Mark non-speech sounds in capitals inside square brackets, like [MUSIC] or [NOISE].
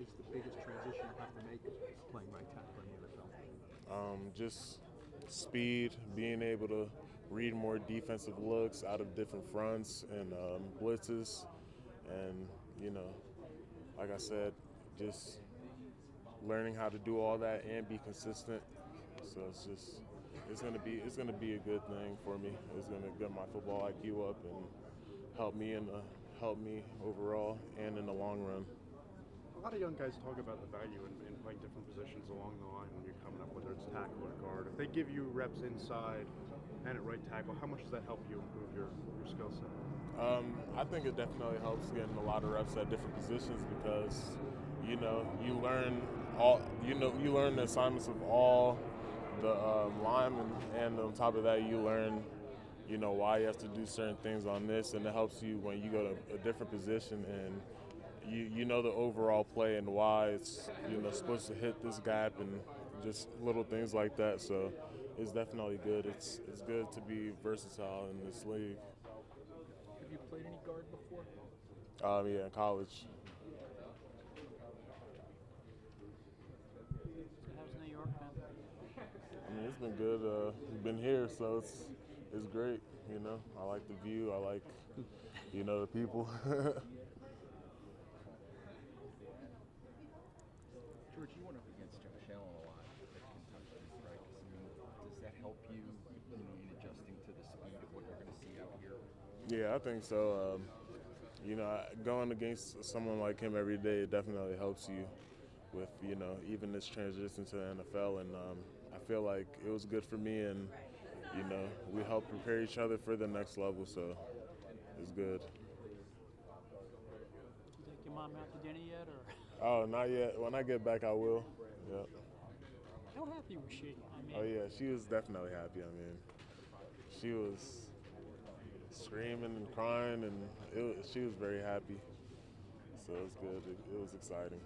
is the biggest transition you have to make playing right tackle in the NFL? Um, just speed, being able to read more defensive looks out of different fronts and um, blitzes, and you know, like I said, just learning how to do all that and be consistent. So it's just it's gonna be it's gonna be a good thing for me. It's gonna get my football IQ up and help me in the help me overall and in the long run. Lot of young guys talk about the value in, in playing different positions along the line when you're coming up, whether it's tackle or guard. If they give you reps inside and at right tackle, how much does that help you improve your, your skill set? Um, I think it definitely helps getting a lot of reps at different positions because you know you learn all you know you learn the assignments of all the um, linemen, and on top of that, you learn you know why you have to do certain things on this, and it helps you when you go to a different position and you you know the overall play and why it's you know supposed to hit this gap and just little things like that. So it's definitely good. It's it's good to be versatile in this league. Have you played any guard before? Um, yeah, in college. How's New York been? I mean, it's been good. Uh, been here, so it's it's great. You know, I like the view. I like, you know, the people. [LAUGHS] you went up against Josh Allen a lot at Kentucky, right? I mean, does that help you, you know, in adjusting to the speed of what you're going to see out here? yeah, I think so. Um, you know, going against someone like him every day it definitely helps you with you know even this transition to the NFL, and um, I feel like it was good for me, and you know we helped prepare each other for the next level, so it's good. Mom out to dinner yet, or Oh, not yet. When I get back, I will. Yep. how happy was she? I mean, Oh yeah, she was definitely happy. I mean, she was screaming and crying, and it was, she was very happy. So it was good. It, it was exciting.